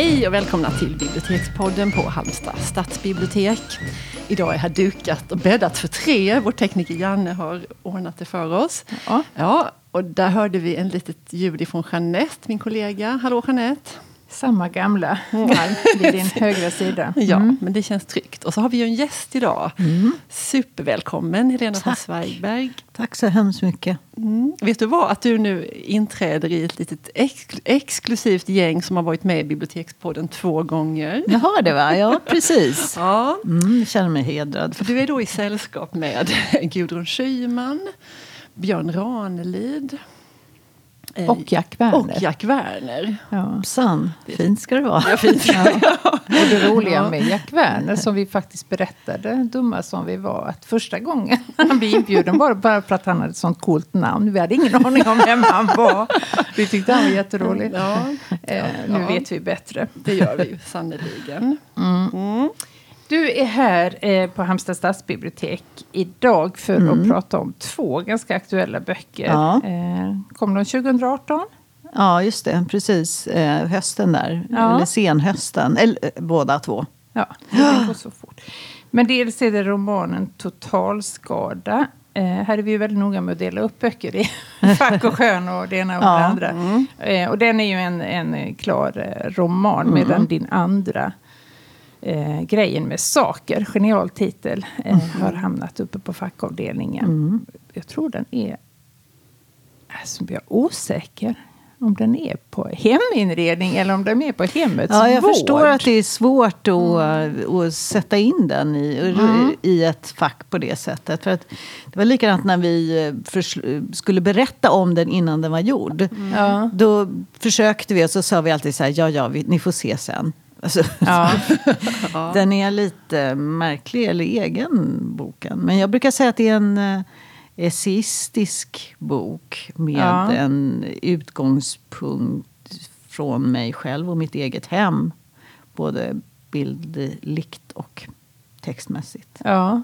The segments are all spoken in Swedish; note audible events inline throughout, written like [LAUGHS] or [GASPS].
Hej och välkomna till Bibliotekspodden på Halmstad stadsbibliotek. Idag är här dukat och bäddat för tre. Vår tekniker Janne har ordnat det för oss. Ja. Ja, och där hörde vi en litet ljud ifrån Jeanette, min kollega. Hallå Jeanette! Samma gamla arm vid din högra sida. [LAUGHS] Ja, Mm. men det känns tryggt. Och så har vi ju en gäst idag. Supervälkommen Helena von Tack. Zweigbergg. Tack så hemskt mycket. Mm. Vet du vad? Att du nu inträder i ett litet ex exklusivt gäng som har varit med i Bibliotekspodden två gånger. Jag har det va? Ja, precis. [LAUGHS] Ja, Mm, jag känner mig hedrad. för du är då i sällskap med [LAUGHS] Gudrun Schyman, Björn Ranelid Och Jack Werner. och Jack Werner. Ja. Fint ska det vara. Ja, fint. Och det roliga Ja. med Jack Werner, som vi faktiskt berättade, dumma som vi var, att första gången [LAUGHS] han blev inbjuden var bara för att han hade ett sånt coolt namn. Vi hade ingen aning om vem han var. Vi tyckte han var jätterolig. Ja, Eh, nu Ja. vet vi bättre. det gör vi sannerligen. Mm. Du är här eh, på Halmstad stadsbibliotek idag för att prata om två ganska aktuella böcker. Ja. Eh, kom de 2018? Ja, just det. Precis. Eh, hösten där. Ja. Eller senhösten. Eller eh, båda två. Ja, det går så fort. Men dels är det romanen Totalskada. Eh, här är vi ju väldigt noga med att dela upp böcker i [LAUGHS] fack och skön och det ena och Ja, det andra. Eh, och den är ju en, en klar eh, roman medan din andra eh, grejen med saker, genial titel, eh, har hamnat uppe på fackavdelningen. Jag tror den är, alltså jag är osäker om den är på heminredning eller om den är på hemmets Ja, jag vård. förstår att det är svårt att, att sätta in den i, i ett fack på det sättet. För att det var likadant när vi eh, förs- skulle berätta om den innan den var gjord. Ja. Då försökte vi och så sa vi alltid så här, ja, ja, vi, ni får se sen. Alltså, [LAUGHS] Ja. Den är lite märklig, eller egen, boken. Men jag brukar säga att det är en eh, essayistisk bok med Ja. en utgångspunkt från mig själv och mitt eget hem. Både bildligt och textmässigt. Ja.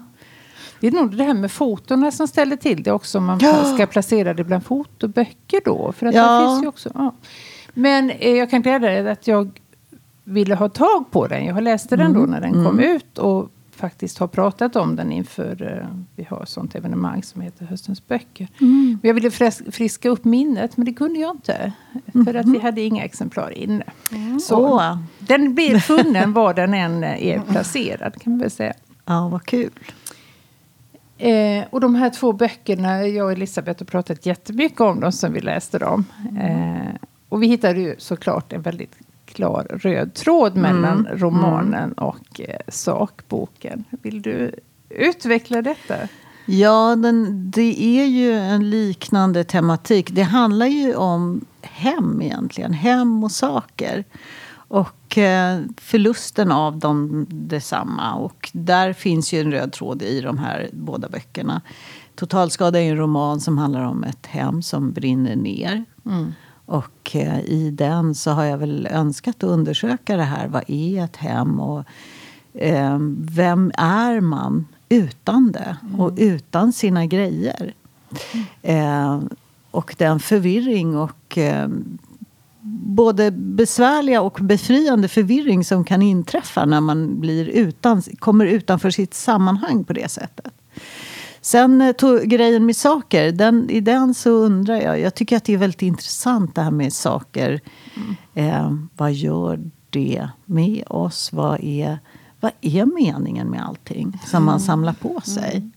Det är nog det här med fotona som ställer till det också. Om man Ja. ska placera det bland fotoböcker då. För att Ja. det finns ju också, ja. Men eh, jag kan glädja dig att jag ville ha tag på den. Jag har läst den då när den kom ut. Och faktiskt har pratat om den inför, eh, vi har ett sånt evenemang som heter Höstens böcker. Men jag ville friska upp minnet, men det kunde jag inte. För att vi hade inga exemplar inne. Så Åh. den blir [LAUGHS] funnen var den än är placerad kan man väl säga. Ja, vad kul. Eh, och de här två böckerna, jag och Elisabeth har pratat jättemycket om dem sen vi läste dem. Eh, och vi hittade ju såklart en väldigt klar röd tråd mellan romanen och eh, sakboken. Vill du utveckla detta? Ja, den, det är ju en liknande tematik. Det handlar ju om hem egentligen. Hem och saker. Och eh, förlusten av dem detsamma. Och där finns ju en röd tråd i de här båda böckerna. Totalskada är en roman som handlar om ett hem som brinner ner. Och eh, i den så har jag väl önskat att undersöka det här. Vad är ett hem? Och eh, vem är man utan det? Och utan sina grejer? Eh, och den förvirring och eh, både besvärliga och befriande förvirring som kan inträffa när man blir utan, kommer utanför sitt sammanhang på det sättet. Sen eh, tog, grejen med saker, den, i den så undrar jag, jag tycker att det är väldigt intressant det här med saker. Eh, vad gör det med oss? Vad är, vad är meningen med allting som man samlar på sig?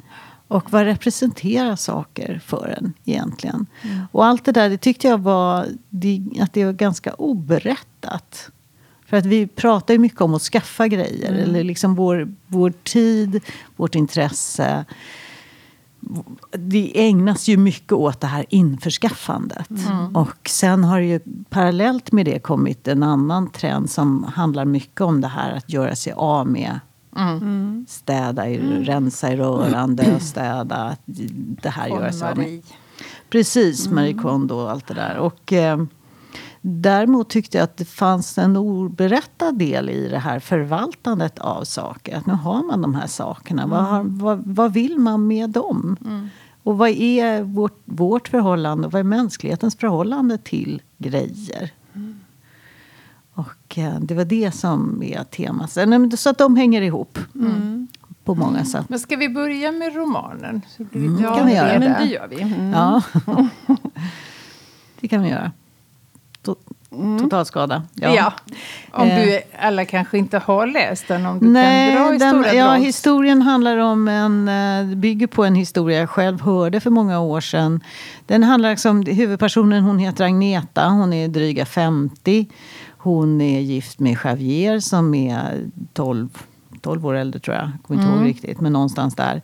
Och vad representerar saker för en egentligen? Och allt det där, det tyckte jag var, det, att det var ganska oberättat. För att vi pratar ju mycket om att skaffa grejer. Eller liksom vår, vår tid, vårt intresse. Det ägnas ju mycket åt det här införskaffandet. Och sen har det ju parallellt med det kommit en annan trend som handlar mycket om det här att göra sig av med Städa, i, rensa i rörande, städa. Det här göra sig av med. Marie. Precis, Marie Kondo och allt det där. Och, eh, däremot tyckte jag att det fanns en oberättad del i det här förvaltandet av saker. Att nu har man de här sakerna. Vad, har, vad, vad vill man med dem? Och vad är vårt, vårt förhållande, vad är mänsklighetens förhållande till grejer? Och eh, det var det som är temat. Så, att de hänger ihop på många sätt. Men ska vi börja med romanen? Så blir Mm, kan vi göra. men det gör vi. Mm. Ja. [LAUGHS] det kan vi göra. To- Totalskada. Ja. Om Eh. du, alla kanske inte har läst den, om du Nej, kan dra i den, stora ja, drag. historien handlar om en, eh, bygger på en historia jag själv hörde för många år sedan. Den handlar liksom, huvudpersonen hon heter Agneta, hon är dryga 50. Hon är gift med Javier som är 12, 12 år äldre tror jag. Kommer inte ihåg riktigt, men någonstans där.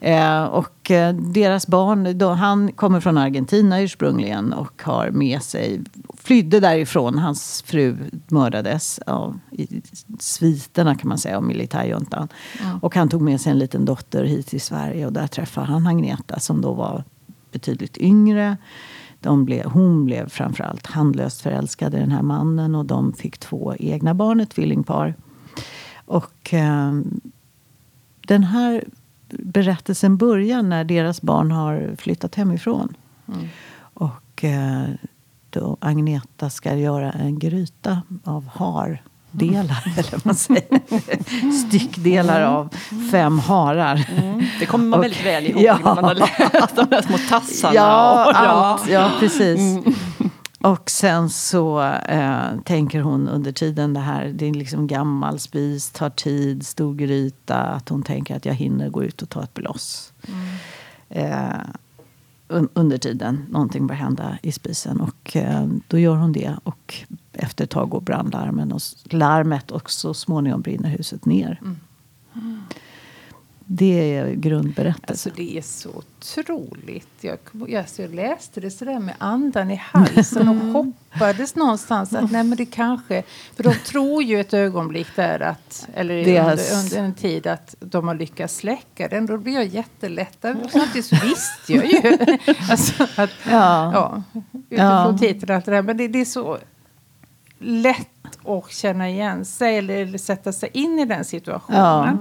Eh, och eh, deras barn, då, han kommer från Argentina ursprungligen och har med sig, flydde därifrån. Hans fru mördades av, i sviterna kan man säga av militärjuntan. Och han tog med sig en liten dotter hit till Sverige och där träffade han Agneta som då var betydligt yngre. De blev, hon blev framförallt handlöst förälskad i den här mannen och de fick två egna barn, ett tvillingpar. Och eh, den här berättelsen börjar när deras barn har flyttat hemifrån. Och eh, då Agneta ska göra en gryta av hardelar, [LAUGHS] eller vad man säger. [LAUGHS] Styckdelar av fem harar. Det kommer man Och- väldigt väl ihåg [LAUGHS] Ja. när man har läst de där små tassarna. Ja, och, allt. Ja, precis. Och sen så eh, tänker hon under tiden det här, det är liksom gammal spis, tar tid, stor gryta, att hon tänker att jag hinner gå ut och ta ett bloss. Eh, un- under tiden någonting börjar hända i spisen och eh, då gör hon det och efter ett tag går brandlarmen och larmet och så småningom brinner huset ner. Det är grundberättelsen. Alltså det är så otroligt. Jag, jag, så jag läste det sådär med andan i halsen och hoppades någonstans att nej men det kanske... För de tror ju ett ögonblick där att, eller Deras- under, under en tid att de har lyckats släcka den. Då blir jag jättelättad. Samtidigt så visste jag ju [LAUGHS] alltså att, Ja. ja, utifrån Ja. titeln och allt det där. Men det, det är så lätt att känna igen sig eller, eller sätta sig in i den situationen. Ja.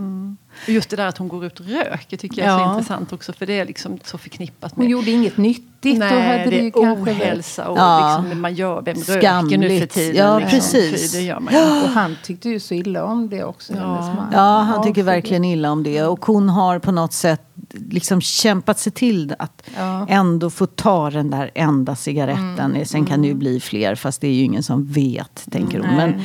Just det där att hon går ut och röker tycker jag är så intressant också. För det är liksom så förknippat Hon med gjorde inget nyttigt. Nej, och hade det är ohälsa och Ja. liksom, man gör, vem röker nu för tiden? Ja, liksom. precis. För Det gör man ju. Och han tyckte ju så illa om det också, Ja. hennes man. Ja, han tycker verkligen illa om det. Och hon har på något sätt liksom kämpat sig till att Ja. ändå få ta den där enda cigaretten. Mm. Sen kan det ju bli fler, fast det är ju ingen som vet, tänker hon. Men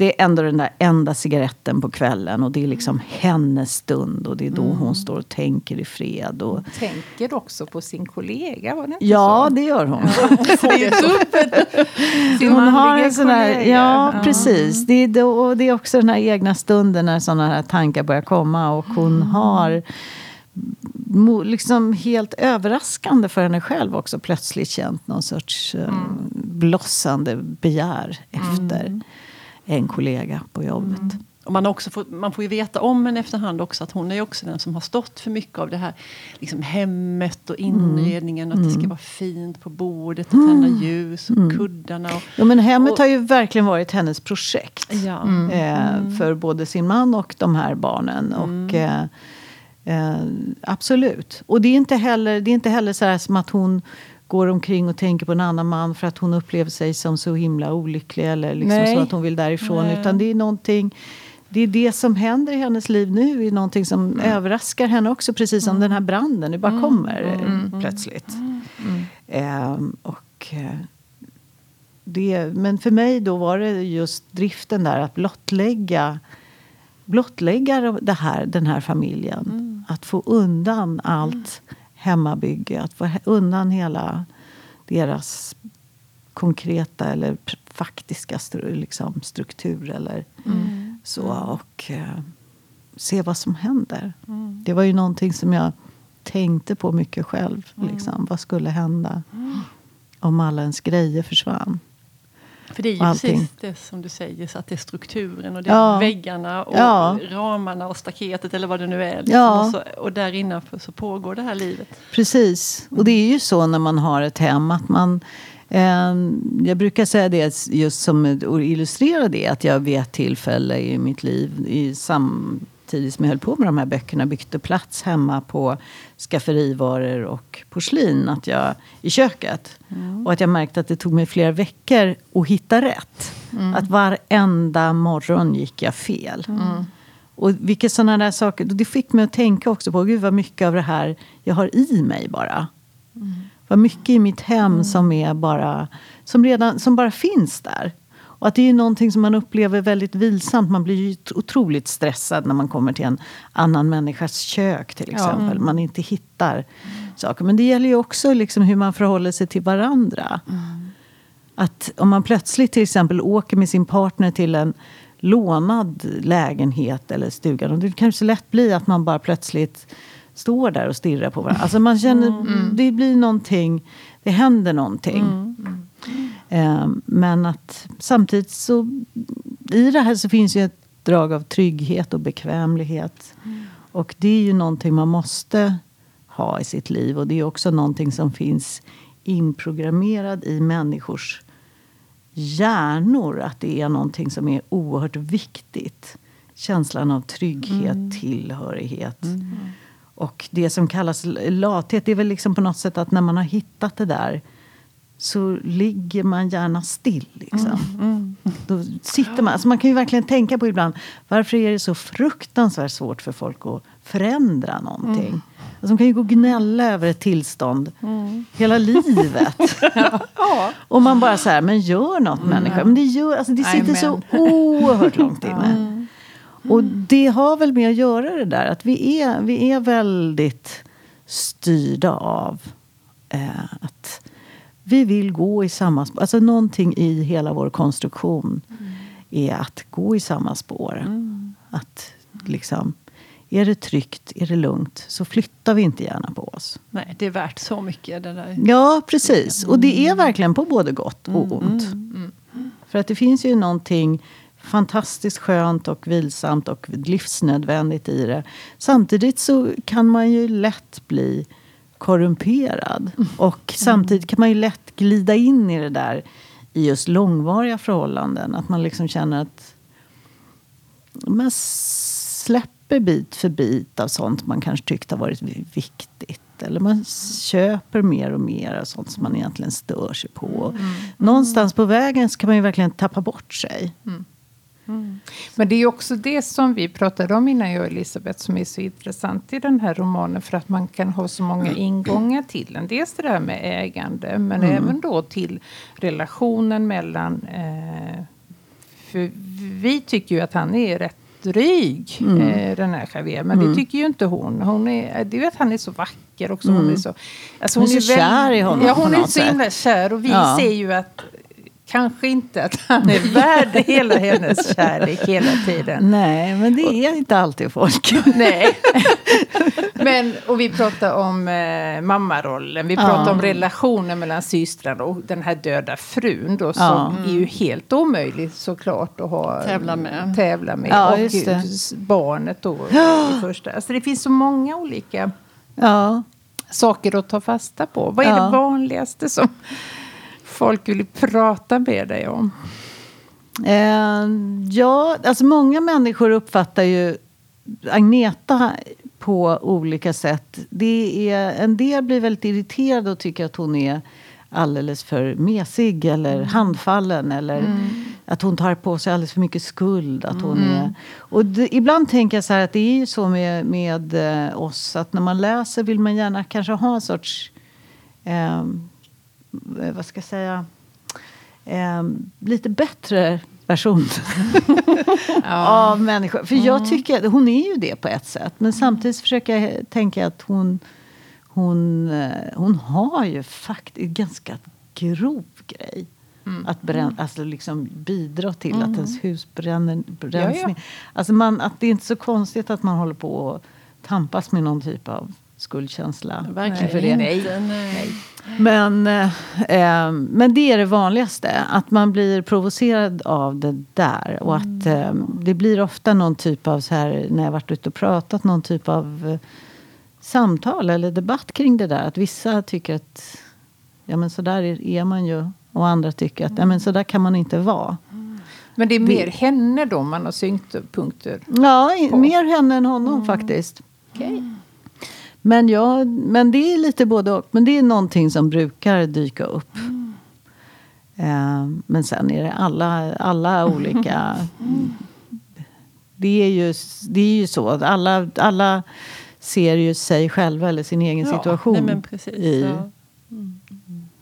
det är ändå den där enda cigaretten på kvällen. Och det är liksom hennes stund. Och det är då Mm. hon står och tänker i fred. Och, Tänker också på sin kollega, var det inte ja, så? det gör hon. [LAUGHS] Hon har en sån här, kollega. ja, precis. Det är, då, och det är också den här egna stunden när sådana här tankar börjar komma. Och hon Mm. har liksom helt överraskande för henne själv också plötsligt känt någon sorts Mm. blossande begär efter en kollega på jobbet. Mm. Och man, också fått, man får ju veta om henne efterhand också att hon är också den som har stått för mycket av det här liksom hemmet och inredningen. Att det ska vara fint på bordet och tända ljus och kuddarna. Och, Ja, men hemmet Och- har ju verkligen varit hennes projekt. ja. Eh, för både sin man och de här barnen. Och, eh, eh, absolut. Och det är inte heller, det är inte heller så här som att hon går omkring och tänker på en annan man för att hon upplever sig som så himla olycklig eller liksom så att hon vill därifrån. Nej. Utan det är någonting det är det som händer i hennes liv nu är någonting som överraskar henne också. Precis som den här branden. Det bara kommer eh, plötsligt. Ehm, och, eh, det, men för mig då var det just driften där att blottlägga, blottlägga det här, den här familjen. Att få undan allt hemmabygge. Att få undan hela deras konkreta eller faktiska stru, liksom, struktur. Eller så. Och eh, se vad som händer. Det var ju någonting som jag tänkte på mycket själv. Liksom. Vad skulle hända om alla ens grejer försvann? För det är ju Allting. precis det som du säger, så att det är strukturen och det är Ja. väggarna och Ja. ramarna och staketet eller vad det nu är. Liksom. Ja. Och, så, och där innanför så pågår det här livet. Precis. Och det är ju så när man har ett hem att man... Eh, jag brukar säga det just som att illustrera det. Att jag vid ett tillfälle i mitt liv i sam, samtidigt som jag höll på med de här böckerna byggde plats hemma på skafferivaror och porslin att jag, i köket. Mm. Och att jag märkte att det tog mig flera veckor att hitta rätt. Mm. Att varenda morgon gick jag fel. Mm. Och vilka sådana där saker, det fick mig att tänka också på gud vad mycket av det här jag har i mig bara. Mm. Vad mycket i mitt hem mm. som, är bara, som, redan, som bara finns där. Och att det är någonting som man upplever väldigt vilsamt. Man blir ju otroligt stressad när man kommer till en annan människas kök till exempel. Ja. Mm. Man inte hittar mm. saker. Men det gäller ju också liksom hur man förhåller sig till varandra. Mm. Att om man plötsligt till exempel åker med sin partner till en lånad lägenhet eller stuga. Det kan så lätt bli att man bara plötsligt står där och stirrar på varandra. Alltså man känner, mm. det blir någonting, det händer någonting. Mm. Eh, men att samtidigt så, i det här så finns ju ett drag av trygghet och bekvämlighet. Mm. Och det är ju någonting man måste ha i sitt liv. Och det är också någonting som finns inprogrammerad i människors hjärnor. Att det är någonting som är oerhört viktigt. Känslan av trygghet, mm. tillhörighet. Mm. Och det som kallas lathet, det är väl liksom på något sätt att när man har hittat det där så ligger man gärna still. Liksom. Mm, mm. Då sitter man, alltså man kan ju verkligen tänka på ibland varför är det så fruktansvärt svårt för folk att förändra någonting. Mm. Alltså de kan ju gå och gnälla över ett tillstånd mm. hela livet. [LAUGHS] ja. Och man bara så här, men gör något mm. människa. Men det, gör, alltså det sitter så oerhört långt inne. Mm. Och det har väl med att göra det där att vi är, vi är väldigt styrda av eh, att vi vill gå i samma spår. Alltså någonting i hela vår konstruktion mm. är att gå i samma spår. Mm. Att liksom, är det tryggt, är det lugnt, så flyttar vi inte gärna på oss. Nej, det är värt så mycket. Det där. Ja, precis. Och det är verkligen på både gott och mm, ont. Mm, mm. För att det finns ju någonting fantastiskt skönt och vilsamt och livsnödvändigt i det. Samtidigt så kan man ju lätt bli korrumperad. Mm. Och samtidigt kan man ju lätt glida in i det där i just långvariga förhållanden. Att man liksom känner att man släpper bit för bit av sånt man kanske tyckte har varit viktigt. Eller man köper mer och mer av sånt som man egentligen stör sig på. Mm. Någonstans på vägen så kan man ju verkligen tappa bort sig. Mm. Mm. Men det är också det som vi pratade om innan jag och Elisabeth som är så intressant i den här romanen för att man kan ha så många mm. ingångar till den. Dels det där med ägande men mm. även då till relationen mellan eh, för vi tycker ju att han är rätt dryg, mm. eh, den här Javier. Men mm. det tycker ju inte hon. hon är, du vet, han är så vacker också. Hon är så, alltså hon, hon är så kär i honom Ja, hon är så himla kär. Och vi ja. ser ju att kanske inte att [LAUGHS] han är värd hela hennes kärlek hela tiden. Nej, men det är inte alltid folk. [LAUGHS] Nej. Men, och vi pratar om eh, mammarollen, vi pratar ja. om relationen mellan systrarna och den här döda frun då, som ja. är ju helt omöjlig såklart att ha, tävla med. Tävla med. Ja, och barnet då [GASPS] ja. i första. Alltså det finns så många olika saker att ta fasta på. Vad är det vanligaste som folk vill prata med dig om? Eh, ja, alltså många människor uppfattar ju Agneta på olika sätt. Det är, en del blir väldigt irriterade och tycker att hon är alldeles för mesig eller mm. handfallen. Eller mm. att hon tar på sig alldeles för mycket skuld. Att hon mm. är, och det, ibland tänker jag så att det är ju så med, med eh, oss att när man läser vill man gärna kanske ha en sorts eh, Eh, vad ska jag säga, eh, lite bättre version [LAUGHS] ja. av människor. För jag mm. tycker, hon är ju det på ett sätt. Men samtidigt försöker jag tänka att hon, hon, eh, hon har ju faktiskt en ganska grov grej. Mm. Att bränna, alltså liksom bidra till mm. att ens hus bränner, bränns ja, ja. Alltså man, att det är inte så konstigt att man håller på att tampas med någon typ av skuldkänsla. Verkligen för det. Nej. Nej. Men, eh, men det är det vanligaste. Att man blir provocerad av det där. Och att eh, det blir ofta någon typ av, så här, när jag varit ute och pratat, någon typ av eh, samtal eller debatt kring det där. Att vissa tycker att ja, men så där är man ju. Och andra tycker att ja, men så där kan man inte vara. Men det är mer henne då man har synpunkter? Ja, På. mer henne än honom faktiskt. Okej. Men, ja, men det är lite både och. Men det är någonting som brukar dyka upp. Eh, men sen är det alla, alla olika... Det är, ju, det är ju så att alla, alla ser ju sig själva eller sin egen Ja, situation nej, precis, i ja.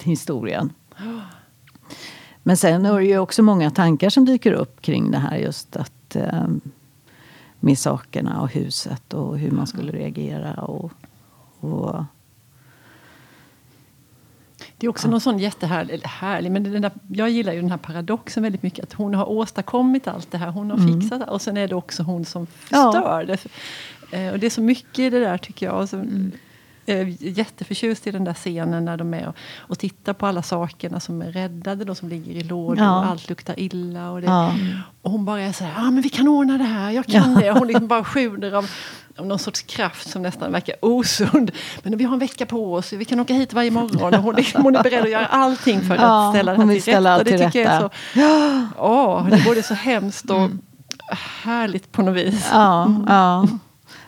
historien. Men sen är det ju också många tankar som dyker upp kring det här just att eh, med sakerna och huset och hur man skulle reagera. Och, och, Det är också någon sån jättehärlig, härlig, men den där, jag gillar ju den här paradoxen väldigt mycket. Att hon har åstadkommit allt det här, hon har fixat det. Och sen är det också hon som Ja. förstör det. Eh, och det är så mycket i det där tycker jag. Och så, Mm. Jag är jätteförtjust i den där scenen när de är och, och tittar på alla sakerna som är räddade, de som ligger i lådor Ja. och allt luktar illa. Och, det, Ja. och hon bara är så här, ja ah, men vi kan ordna det här, jag kan det. Hon liksom bara sjuder av någon sorts kraft som nästan verkar osund. Men vi har en vecka på oss, vi kan åka hit varje morgon. Och hon, liksom, hon är beredd att göra allting för Ja, att ställa det här till rätta. Det tycker jag är så, rätta. åh, det är både så hemskt och härligt på något vis. ja, ja.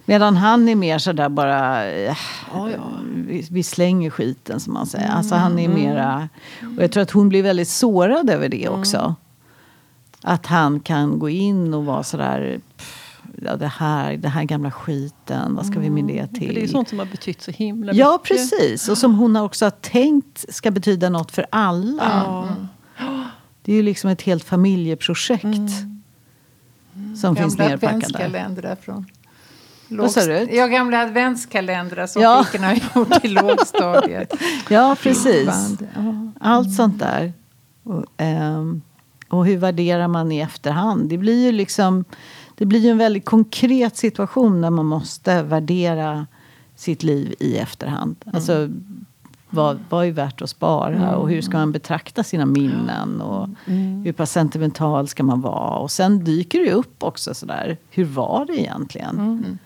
Medan han är mer sådär bara... eh, Ja, ja. Vi, vi slänger skiten som man säger. Alltså han är mera... Och jag tror att hon blir väldigt sårad över det också. Att han kan gå in och vara sådär... "Pff, Ja, det här, det här gamla skiten, vad ska vi med det För till? det är ju sånt som har betytt så himla Ja, mycket. precis. Och som hon också har tänkt ska betyda något för alla. Ja. Det är ju liksom ett helt familjeprojekt. Som finns Gamla nerpackat där. adventskalendrar från Vad sa du? Ja, gamla adventskalendrar som Ja. flickorna har gjort i lågstadiet. [LAUGHS] Ja, precis. Ja. Allt sånt där. Och, ehm, och hur värderar man i efterhand? Det blir ju liksom det blir ju en väldigt konkret situation när man måste värdera sitt liv i efterhand. Alltså, vad, vad är värt att spara och hur ska man betrakta sina minnen? Och Hur pass sentimental ska man vara? Och sen dyker det upp också sådär, hur var det egentligen?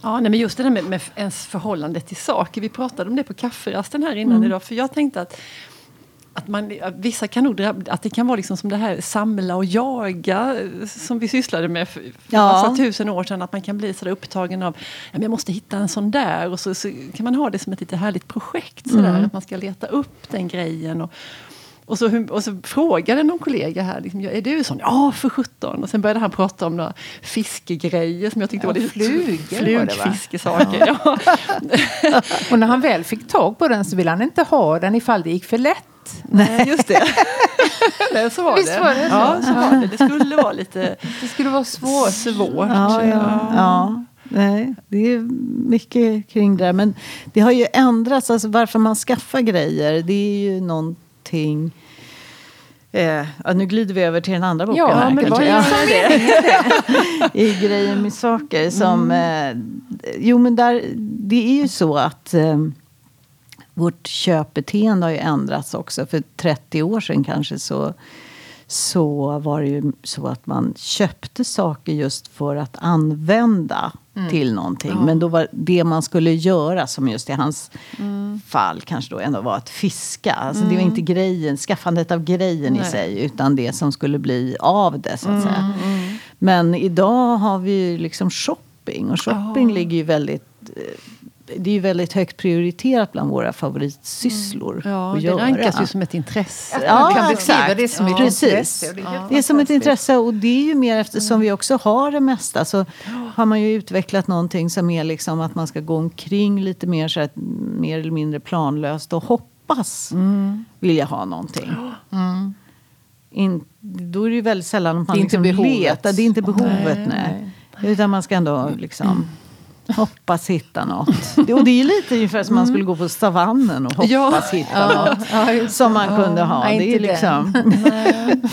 Ja, nej, men just det där med, med ens förhållande till saker. Vi pratade om det på kafferasten här innan idag. För jag tänkte att, att man, att vissa kan nog att det kan vara liksom som det här samla och jaga eh, som vi sysslade med för, Ja. massa tusen år sedan. Att man kan bli så upptagen av ja, jag måste hitta en sån där. Och så, så kan man ha det som ett lite härligt projekt. Så där, Att man ska leta upp den grejen. Och, och så, och så frågade någon kollega här, liksom, "Ja, är du sån? Ja, för sjutton. Och sen började han prata om några fiskegrejer som jag tyckte Ja, var lite flugor flugfiskesaker. Ja. [LAUGHS] Och när han väl fick tag på den så ville han inte ha den ifall det gick för lätt. Nej, just det. [LAUGHS] Nej, så var Visst det. var det så? Ja, så var det. Det skulle vara lite Det skulle vara svårt. svårt. Ja, ja, ja. Nej, det är mycket kring det där. Men det har ju ändrats. Alltså varför man skaffar grejer, det är ju någonting... Eh, ja, nu glider vi över till den andra boken. Ja, här, men det var kanske. ju Ja. [LAUGHS] I grejer med saker. Som, eh, jo, men där, det är ju så att eh, vårt köpbeteende har ju ändrats också. För 30 år sedan kanske så, så var det ju så att man köpte saker just för att använda till någonting. Men då var det man skulle göra, som just i hans fall kanske då ändå var att fiska. Alltså det var inte grejen, skaffandet av grejen i Nej. sig utan det som skulle bli av det så att säga. Men idag har vi ju liksom shopping och shopping ligger ju väldigt eh, det är ju väldigt högt prioriterat bland våra favoritsysslor Ja, att det rankas ju som ett intresse. Att Ja, kan exakt. det som ett Precis. intresse. och Det är, helt Det är som ett intresse och det är ju mer eftersom vi också har det mesta så har man ju utvecklat någonting som är liksom att man ska gå omkring lite mer så att, mer eller mindre planlöst och hoppas vilja ha någonting. In, då är det ju väldigt sällan att man Det är inte liksom behovet. letar. Det är inte behovet, Nej, nej. Utan man ska ändå liksom hoppas hitta något. Det- Och det är lite ungefär som man skulle gå på savannen och hoppas Ja. hitta något. Som man kunde ha. Nej, det är liksom... [LAUGHS]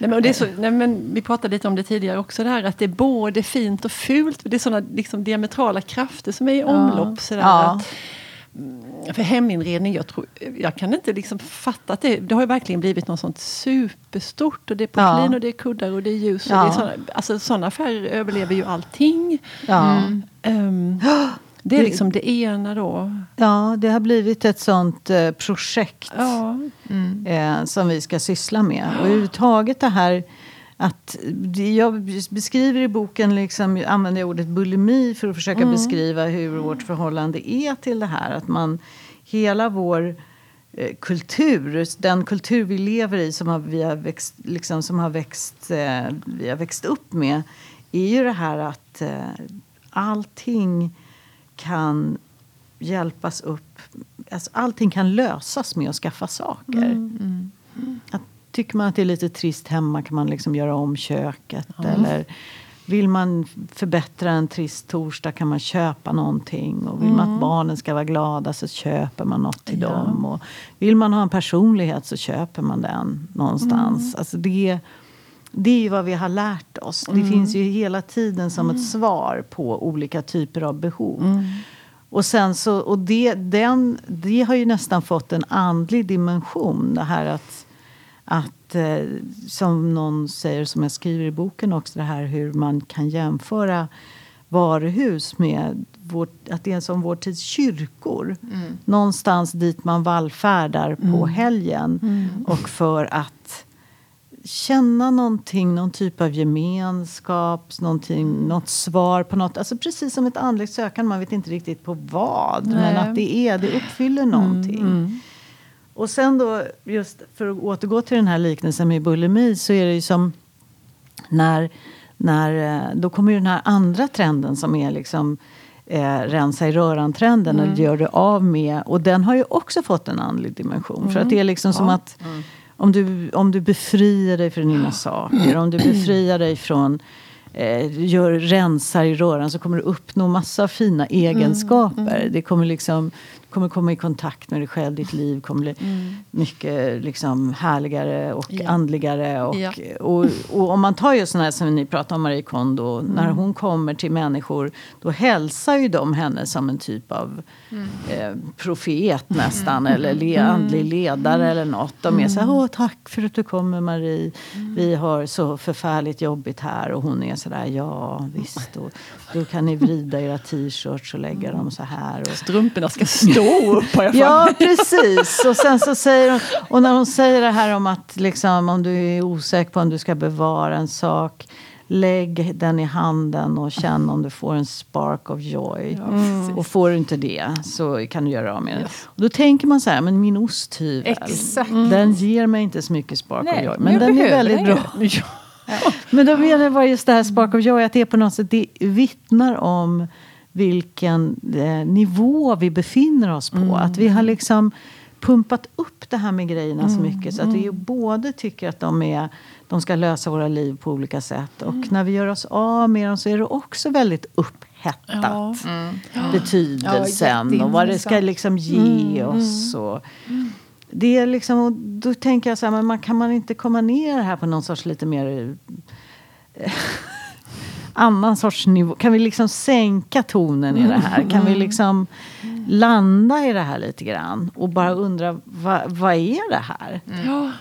Nej, men, det är så, nej, men vi pratade lite om det tidigare också, det här att det är både fint och fult. Det är sådana liksom, diametrala krafter som är i omlopp. Sådär, Ja. att, för heminredning, jag, tror, jag kan inte liksom fatta att det, det har ju verkligen blivit något sånt superstort. Och det är porslin Ja. och det är kuddar och det är ljus. Och Ja. det är såna, alltså, sådana affärer överlever ju allting. Ja. Ehm, Det är liksom det ena då. Ja, det har blivit ett sånt eh, projekt Ja. eh, som vi ska syssla med. Och överhuvudtaget det här att jag beskriver i boken, liksom, använder jag ordet bulimi för att försöka beskriva hur vårt förhållande är till det här. Att man, hela vår eh, kultur, den kultur vi lever i som har, vi har växt, liksom, som har växt, eh, vi har växt upp med är ju det här att eh, allting kan hjälpas upp. Alltså, allting kan lösas med att skaffa saker. Att, tycker man att det är lite trist hemma kan man liksom göra om köket. Eller vill man förbättra en trist torsdag kan man köpa någonting. Och vill man att barnen ska vara glada så köper man något till Ja. dem. Och vill man ha en personlighet så köper man den någonstans. Alltså det, det är ju vad vi har lärt oss. Det finns ju hela tiden som ett svar på olika typer av behov. Och, sen så, och det, den, det har ju nästan fått en andlig dimension. Det här att, att eh, som någon säger, som jag skriver i boken också, det här hur man kan jämföra varuhus med vårt, att det är som vår tids kyrkor. Någonstans dit man vallfärdar på helgen. Och för att känna någonting, någon typ av gemenskap, någonting, något svar på något. Alltså precis som ett andligt sökande, man vet inte riktigt på vad. Men Nej. att det är, det uppfyller någonting. Och sen då, just för att återgå till den här liknelsen med bulimi, så är det ju som när, när eh, då kommer ju den här andra trenden som är liksom eh, rensa i röran-trenden och gör det av med. Och den har ju också fått en andlig dimension. För att det är liksom som att om du, om du befriar dig från dina saker, om du befriar dig från gör, rensar i röran så kommer du uppnå massa fina egenskaper. Det kommer liksom, du kommer komma i kontakt med dig själv, ditt liv kommer bli mycket liksom, härligare och Ja. andligare. Och, Ja. och, och om man tar just sån här som ni pratar om, Marie Kondo, när hon kommer till människor då hälsar ju de henne som en typ av eh, profet nästan, eller le, andlig ledare eller något. De är så här, åh tack för att du kommer Marie, vi har så förfärligt jobbigt här. Och hon är så där, ja visst, och då kan ni vrida era t-shirts och lägga dem så här. Och, Strumporna ska stå upp har jag Ja, precis. Och sen så säger hon, och när hon säger det här om att liksom, om du är osäker på om du ska bevara en sak, lägg den i handen och känn om du får en spark of joy. och får du inte det så kan du göra av med den. Och då tänker man så här, men min osthyvel, Exakt. den ger mig inte så mycket spark Nej, of joy. men den är väldigt den bra. Men då menar jag bara just det här Spark of Joy, att det på något sätt, det vittnar om vilken eh, nivå vi befinner oss på. Att vi har liksom pumpat upp det här med grejerna så mycket. Så att vi ju både tycker att de, är, de ska lösa våra liv på olika sätt. Och när vi gör oss av med dem så är det också väldigt upphettat. Ja. Betydelsen Ja, och vad det ska liksom ge oss. Och, det är liksom, och då tänker jag så här, men man, kan man inte komma ner här på någon sorts lite mer eh, [LAUGHS] annan sorts nivå? Kan vi liksom sänka tonen i det här? Kan vi liksom landa i det här lite grann? Och bara undra, vad, vad är det här? Ja.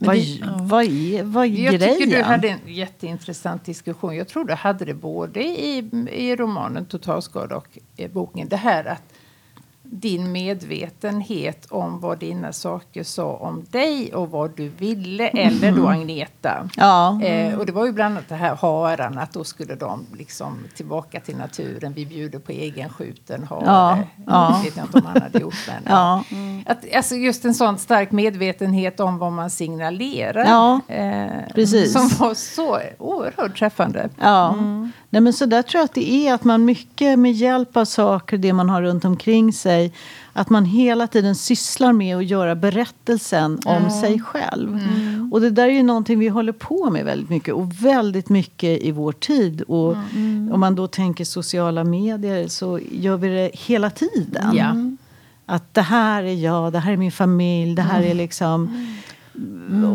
Men Vad, det- ja. vad är, vad är Jag grejen? tycker du hade en jätteintressant diskussion. Jag tror du hade det både i, i romanen Totalskada och i boken. Det här att din medvetenhet om vad dina saker sa om dig och vad du ville, eller då Agneta. Ja. Eh, och det var ju bland annat det här haran, att då skulle de liksom tillbaka till naturen. Vi bjuder på egenskjuten hare. Ja, ja. Vet inte om han hade gjort men. [LAUGHS] Ja. Att, alltså just en sån stark medvetenhet om vad man signalerar. Ja, eh, precis. Som var så oerhört träffande. Ja. Nej, men så där tror jag att det är. Att man mycket med hjälp av saker, det man har runt omkring sig. Att man hela tiden sysslar med att göra berättelsen om sig själv. Och det där är ju någonting vi håller på med väldigt mycket. Och väldigt mycket i vår tid. Och om man då tänker sociala medier så gör vi det hela tiden. Ja. Att det här är jag, det här är min familj, det här är liksom...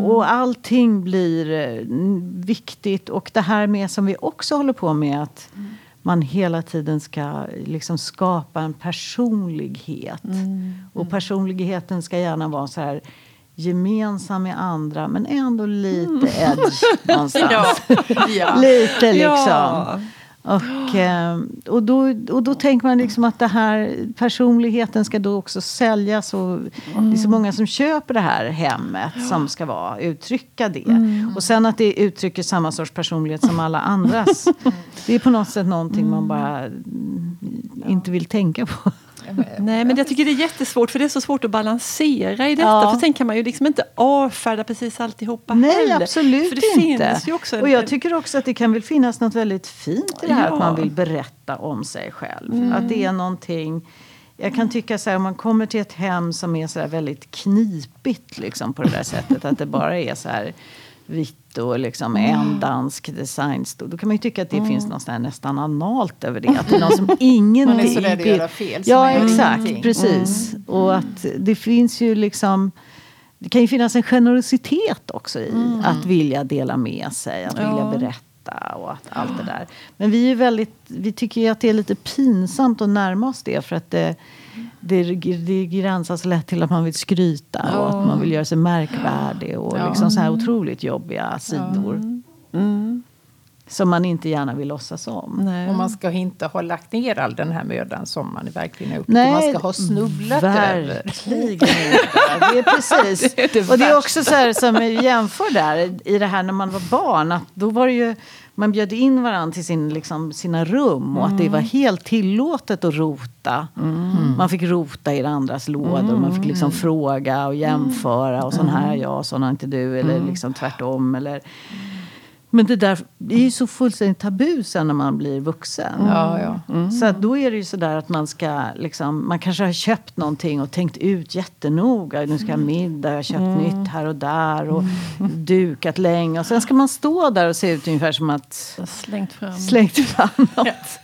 Och allting blir eh, viktigt. Och det här med som vi också håller på med att man hela tiden ska liksom skapa en personlighet. Och personligheten ska gärna vara så här gemensam med andra men ändå lite edge [LAUGHS] någonstans. Ja. Ja. [LAUGHS] Lite liksom. Ja. Och, eh, och, då, och då tänker man liksom att det här personligheten ska då också säljas. Och Det är så många som köper det här hemmet som ska vara, uttrycka det. Och sen att det uttrycker samma sorts personlighet som alla andras. Det är på något sätt någonting man bara mm, inte vill tänka på. Nej, men jag tycker det är jättesvårt för det är så svårt att balansera i detta. Ja. För sen kan man ju liksom inte avfärda precis alltihopa Nej, heller. absolut för det inte. Finns ju också en- och jag tycker också att det kan väl finnas något väldigt fint i det här Ja. att man vill berätta om sig själv. Mm. Att det är någonting... Jag kan tycka så här, om man kommer till ett hem som är så väldigt knipigt liksom, på det där sättet. Att det bara är så här vitt och liksom Mm. en dansk designstil. Då kan man ju tycka att det finns något nästan analt över det. Att det är någon som [LAUGHS] ingenting... Man är så rädd att göra fel, Ja, exakt. ingenting. Precis. Och att det finns ju liksom... Det kan ju finnas en generositet också i att vilja dela med sig, att vilja Ja. berätta och att, allt det där. Men vi, är väldigt, vi tycker att det är lite pinsamt att närma oss det för att det, det, det gränsas lätt till att man vill skryta och att man vill göra sig märkvärdig och Ja. liksom så här otroligt jobbiga sidor Mm. som man inte gärna vill låtsas om. Nej. Och man ska inte ha lagt ner all den här mödan som man verkligen är uppe till. Man ska ha snubblat över. verkligen inte. Det är precis. [LAUGHS] Det är det och det är också så här som jämför där i det här när man var barn. Att då var det ju, man bjöd in varandra till sin, liksom, sina rum och att det var helt tillåtet att rota. Man fick rota i andras lådor. Man fick liksom fråga och jämföra. Och sån här är jag, sån har inte du. Eller liksom tvärtom. Eller, men det där det är ju så fullständigt tabu sen när man blir vuxen. Ja, ja. Så att då är det ju sådär att man ska liksom, man kanske har köpt någonting och tänkt ut jättenoga. Nu ska jag ha middag, jag har köpt nytt här och där och [LAUGHS] dukat länge. Och sen ska man stå där och se ut ungefär som att slängt fram. slängt fram [LAUGHS] något.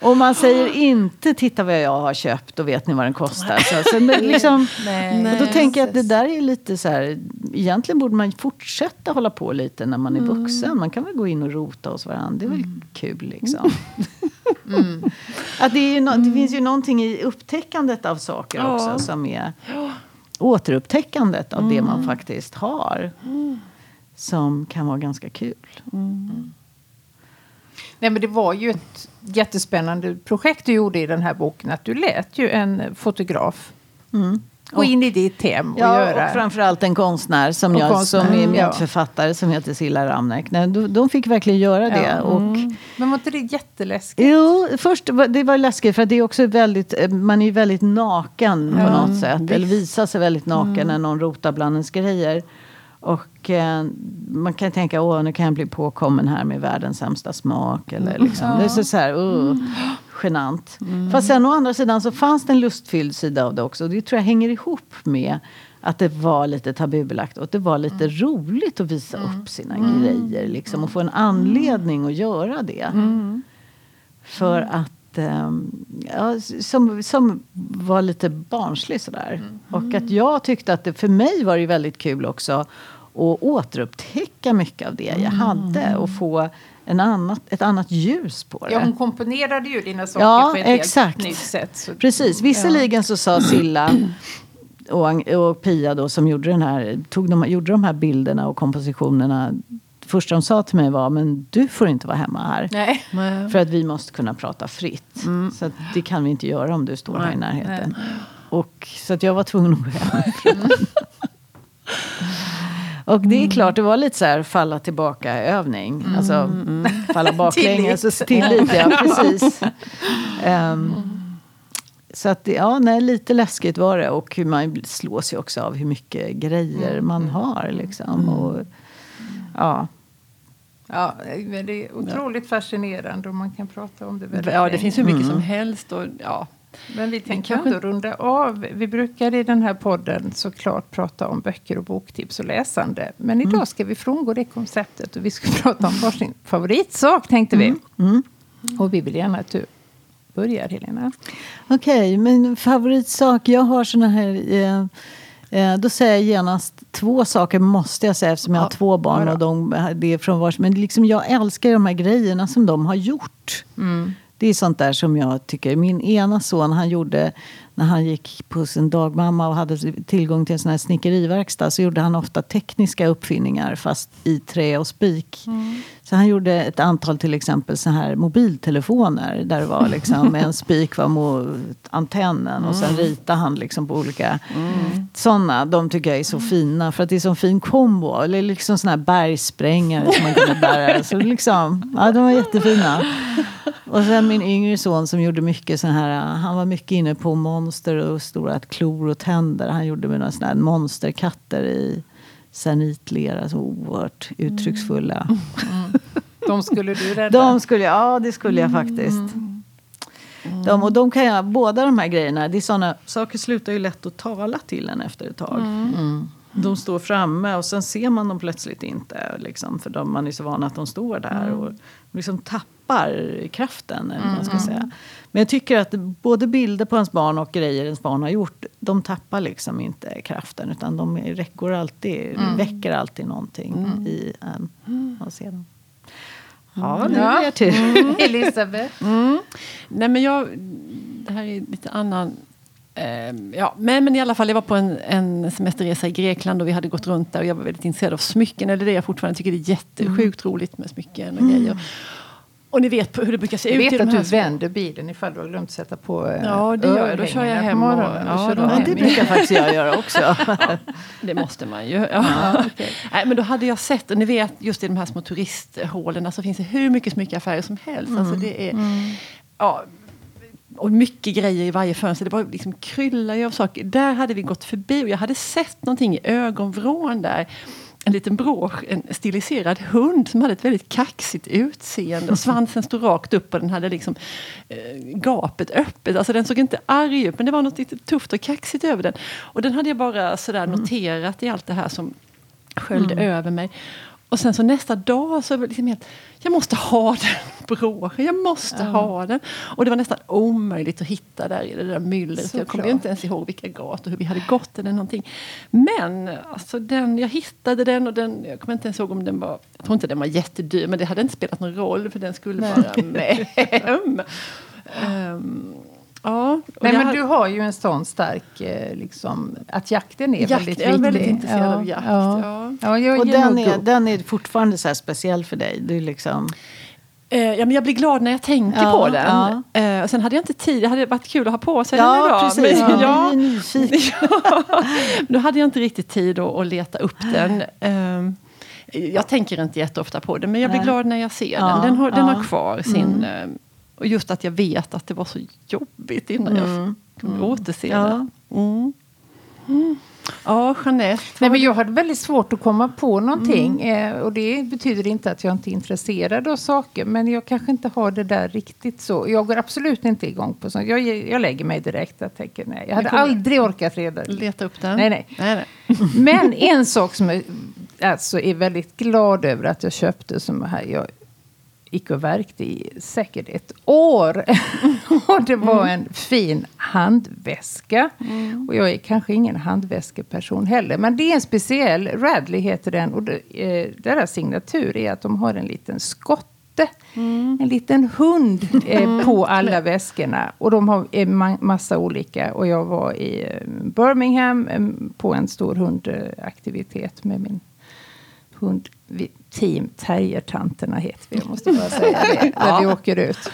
Och man säger inte titta vad jag har köpt och vet ni vad den kostar. Så, så, men liksom, Nej. då tänker jag att det där är lite så här, egentligen borde man fortsätta hålla på lite när man är vuxen. Man kan väl gå in och rota hos varandra, det är väl kul liksom. [LAUGHS] Att det, är no- det finns ju någonting i upptäckandet av saker Ja. också som är återupptäckandet av det man faktiskt har. Som kan vara ganska kul. Nej, men det var ju ett jättespännande projekt du gjorde i den här boken. Att du lät ju en fotograf gå in i ditt hem och Ja, göra... och framförallt en konstnär som, Och jag, konstnär, som är ja. medförfattare som heter Silla Ramnek. Nej, de, de fick verkligen göra det. Ja. Och, Men var inte det jätteläskigt? Jo, först det var läskigt för det är också väldigt, man är ju väldigt naken på Ja, något sätt. Eller visar sig väldigt naken när någon rotar bland ens grejer. Och eh, man kan tänka, åh nu kan jag bli påkommen här med världens sämsta smak. Eller liksom. Det är så, så här, uh, genant. Fast sen å andra sidan så fanns det en lustfylld sida av det också. Och det tror jag hänger ihop med att det var lite tabubelagt och att det var lite roligt att visa upp sina grejer. Liksom, och få en anledning att göra det. För att ehm, ja, som, som var lite barnslig sådär. Och att jag tyckte att det för mig var det väldigt kul också att återupptäcka mycket av det jag hade och få en annat, ett annat ljus på det. Ja, hon komponerade ju dina saker Ja, på ett exakt. helt nytt sätt. Så, Precis. Visserligen så sa [CLEARS THROAT] Silla och, och Pia då, som gjorde, den här, tog de, gjorde de här bilderna och kompositionerna. Första de sa till mig var, men du får inte vara hemma här. Nej. Nej. För att vi måste kunna prata fritt. Så att det kan vi inte göra om du står här i Nej, närheten. Och, så att jag var tvungen att gå hem. [LAUGHS] [LAUGHS] Och det är klart, det var lite så här falla tillbaka övning. Alltså falla [LAUGHS] baklänges. Tillit. Tillit, ja [LAUGHS] precis. Ehm, så att, det- ja, nej, lite läskigt var det. Och hur man slås ju också av hur mycket grejer man har. Liksom. Och, ja. Ja, men det är otroligt fascinerande och man kan prata om det väldigt Ja, det länge. finns hur mycket som helst. Och, ja. Men vi tänker kanske- ändå runda av. Vi brukar i den här podden såklart prata om böcker och boktips och läsande. Men idag ska vi frångå det konceptet och vi ska [LAUGHS] prata om varsin favoritsak tänkte vi. Och vi vill gärna att du börjar Helena. Okej, men favoritsak. Jag har såna här... Eh, eh, då säger jag genast två saker måste jag säga eftersom jag har Ja, två barn. ja och de, det är från vars, Men liksom, jag älskar de här grejerna som de har gjort. Det är sånt där som jag tycker. Min ena son han gjorde när han gick på sin dagmamma och hade tillgång till en sån här snickeriverkstad så gjorde han ofta tekniska uppfinningar fast i trä och spik. Mm. Så han gjorde ett antal till exempel så här mobiltelefoner där det var liksom [LAUGHS] en spik var mot antennen mm. och sen mm. ritade han liksom på olika mm. sådana. De tycker jag är så fina för att det är så fin kombo. Eller liksom såna här bergsprängare som man kunde bära. [LAUGHS] Så liksom, ja, de var jättefina. Och sen min yngre son som gjorde mycket sån här, han var mycket inne på monster och stora klor och tänder. Han gjorde med några såna här monsterkatter i sanitlera, så oerhört uttrycksfulla. Mm. Mm. De skulle du rädda? De skulle, ja, det skulle jag faktiskt. Mm. De, och de kan jag, båda de här grejerna, det är såna, saker slutar ju lätt att tala till en efter ett tag. Mm. De står framme och sen ser man dem plötsligt inte. Liksom, för de, man är så van att de står där. Mm. Och liksom tappar kraften. Eller mm. man ska säga. Men jag tycker att både bilder på ens barn och grejer ens barn har gjort. De tappar liksom inte kraften. Utan de räcker alltid, mm. väcker alltid någonting mm. i en. Man ser dem. Ja, nu är jag tur. Mm. [LAUGHS] Elisabeth? Mm. Nej, men jag, det här är lite annan Uh, ja, men, men i alla fall, jag var på en, en semesterresa i Grekland och vi hade gått runt där och jag var väldigt intresserad av smycken. Eller det jag fortfarande tycker det är jättesjukt mm. roligt med smycken och mm. grejer. Och ni vet hur det brukar se jag ut. Jag vet att du vänder bilen ifall du har glömt sätta på eh, Ja, det gör jag. Då kör jag hem. Och, ja, ja, det brukar faktiskt jag göra också. [LAUGHS] det måste man ju. Ja. [LAUGHS] okay. Nej, men då hade jag sett, och ni vet just i de här små turisthålen så finns det hur mycket smyckaffärer som helst. Mm. Alltså det är, mm. ja, och mycket grejer i varje fönster. Det bara liksom kryllar ju av saker. Där hade vi gått förbi och jag hade sett någonting i ögonvrån där. En liten brosch, en stiliserad hund som hade ett väldigt kaxigt utseende. Och svansen stod rakt upp och den hade liksom eh, gapet öppet. Alltså den såg inte arg ut men det var något lite tufft och kaxigt över den. Och den hade jag bara sådär mm. noterat i allt det här som sköljde mm. över mig. Och sen så nästa dag så var det liksom helt, jag måste ha [LAUGHS] den broschen, jag måste ja. ha den. Och det var nästan omöjligt att hitta där i det där myllret. Så jag kommer inte ens ihåg vilka gator, hur vi hade gått eller någonting. Men alltså den, jag hittade den och den, jag kommer inte ens ihåg om den var, jag tror inte den var jättedyr men det hade inte spelat någon roll för den skulle Nej. bara med hem. [LAUGHS] Um, Ja, Nej, men du har ju en sån stark, eh, liksom, att jakten är jakt, väldigt viktig. Jag är väldigt intresserad ja, av jakt. Ja. Ja. ja jag, och den är, den är fortfarande så speciell för dig? Du liksom... Eh, ja, men jag blir glad när jag tänker ja, på den. Ja. Eh, och sen hade jag inte tid. Det hade varit kul att ha på sig ja, den idag. Precis. Men, ja, ja. Nu [LAUGHS] hade jag inte riktigt tid att, att leta upp den. Eh, jag tänker inte jätteofta på den, men jag blir glad när jag ser den. Den har, den har kvar sin... Mm. Och just att jag vet att det var så jobbigt innan mm. jag kunde mm. återse ja. det. Mm. Mm. Ja, Jeanette. Nej, men jag hade väldigt svårt att komma på någonting. Mm. Eh, och det betyder inte att jag inte är intresserad av saker. Men jag kanske inte har det där riktigt så. Jag går absolut inte igång på sånt. Jag, jag lägger mig direkt. Jag tänker nej. Jag hade aldrig orkat reda. Leta upp den? Nej, nej. nej, nej. men en sak som jag alltså, är väldigt glad över att jag köpte. Som här, jag, gick och verkte i säkert ett år. [LAUGHS] och det var mm. en fin handväska. Mm. Och jag är kanske ingen handväskeperson heller. Men det är en speciell, Radley heter den. Och det, eh, deras signatur är att de har en liten skotte. Mm. En liten hund eh, mm. på alla väskorna. Och de har eh, ma massa olika. Och jag var i eh, Birmingham eh, på en stor hundaktivitet med min hund Team Terrier-tanterna heter vi, jag måste bara säga [LAUGHS] det, när vi åker ut.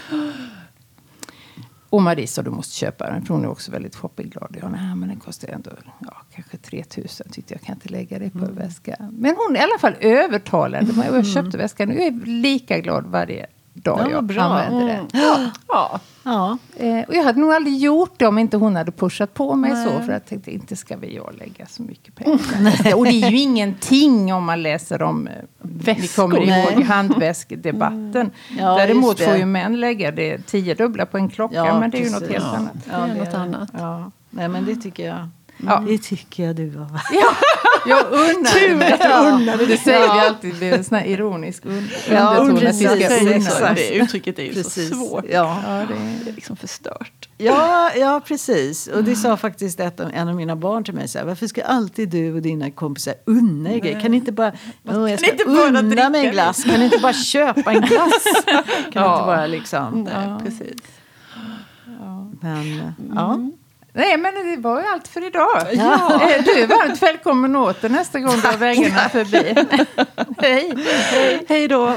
Och Marie sa du måste köpa den, för hon är också väldigt shoppingglad. Ja, nej, men den kostar ändå ja, kanske 3000. Tyckte jag kan inte lägga det på en mm. väska. Men hon i alla fall övertalade [LAUGHS] mig och jag köpte väskan. Jag är lika glad varje dag ja, jag bra. använder det. Mm. Ja. ja. ja. Eh, och jag hade nog aldrig gjort det om inte hon hade pushat på mig Nej. så. För jag tänkte, inte ska vi jag lägga så mycket [LAUGHS] pengar. och det är ju ingenting om man läser om, eh, Väskor. ni kommer ihåg handväskdebatten. Mm. Ja, Däremot får ju män lägga det tio dubbla på en klocka. Ja, men det är ju något helt annat. Ja, det är något annat. Ja. Nej, men det tycker jag. Ja. Det tycker jag du var ja, Jag unnar Tur att du unnade det. säger vi alltid. Det är en sån här ironisk underton. Ja, precis. Att det uttrycket är ju precis. så svårt. Ja. Ja, det, är, det är liksom förstört. Ja, ja, precis. Och det sa faktiskt ett, en av mina barn till mig. Så här, Varför ska alltid du och dina kompisar unna er grejer? Kan ni inte bara... Oh, jag ska inte unna mig en glass. Kan ni inte bara köpa en glass? Kan ja. inte bara liksom... Nej, precis. Men, mm. ja. Nej, men det var ju allt för idag. Ja. Eh, du är varmt välkommen åter nästa gång du har vägarna förbi. [LAUGHS] Hej! Hej då!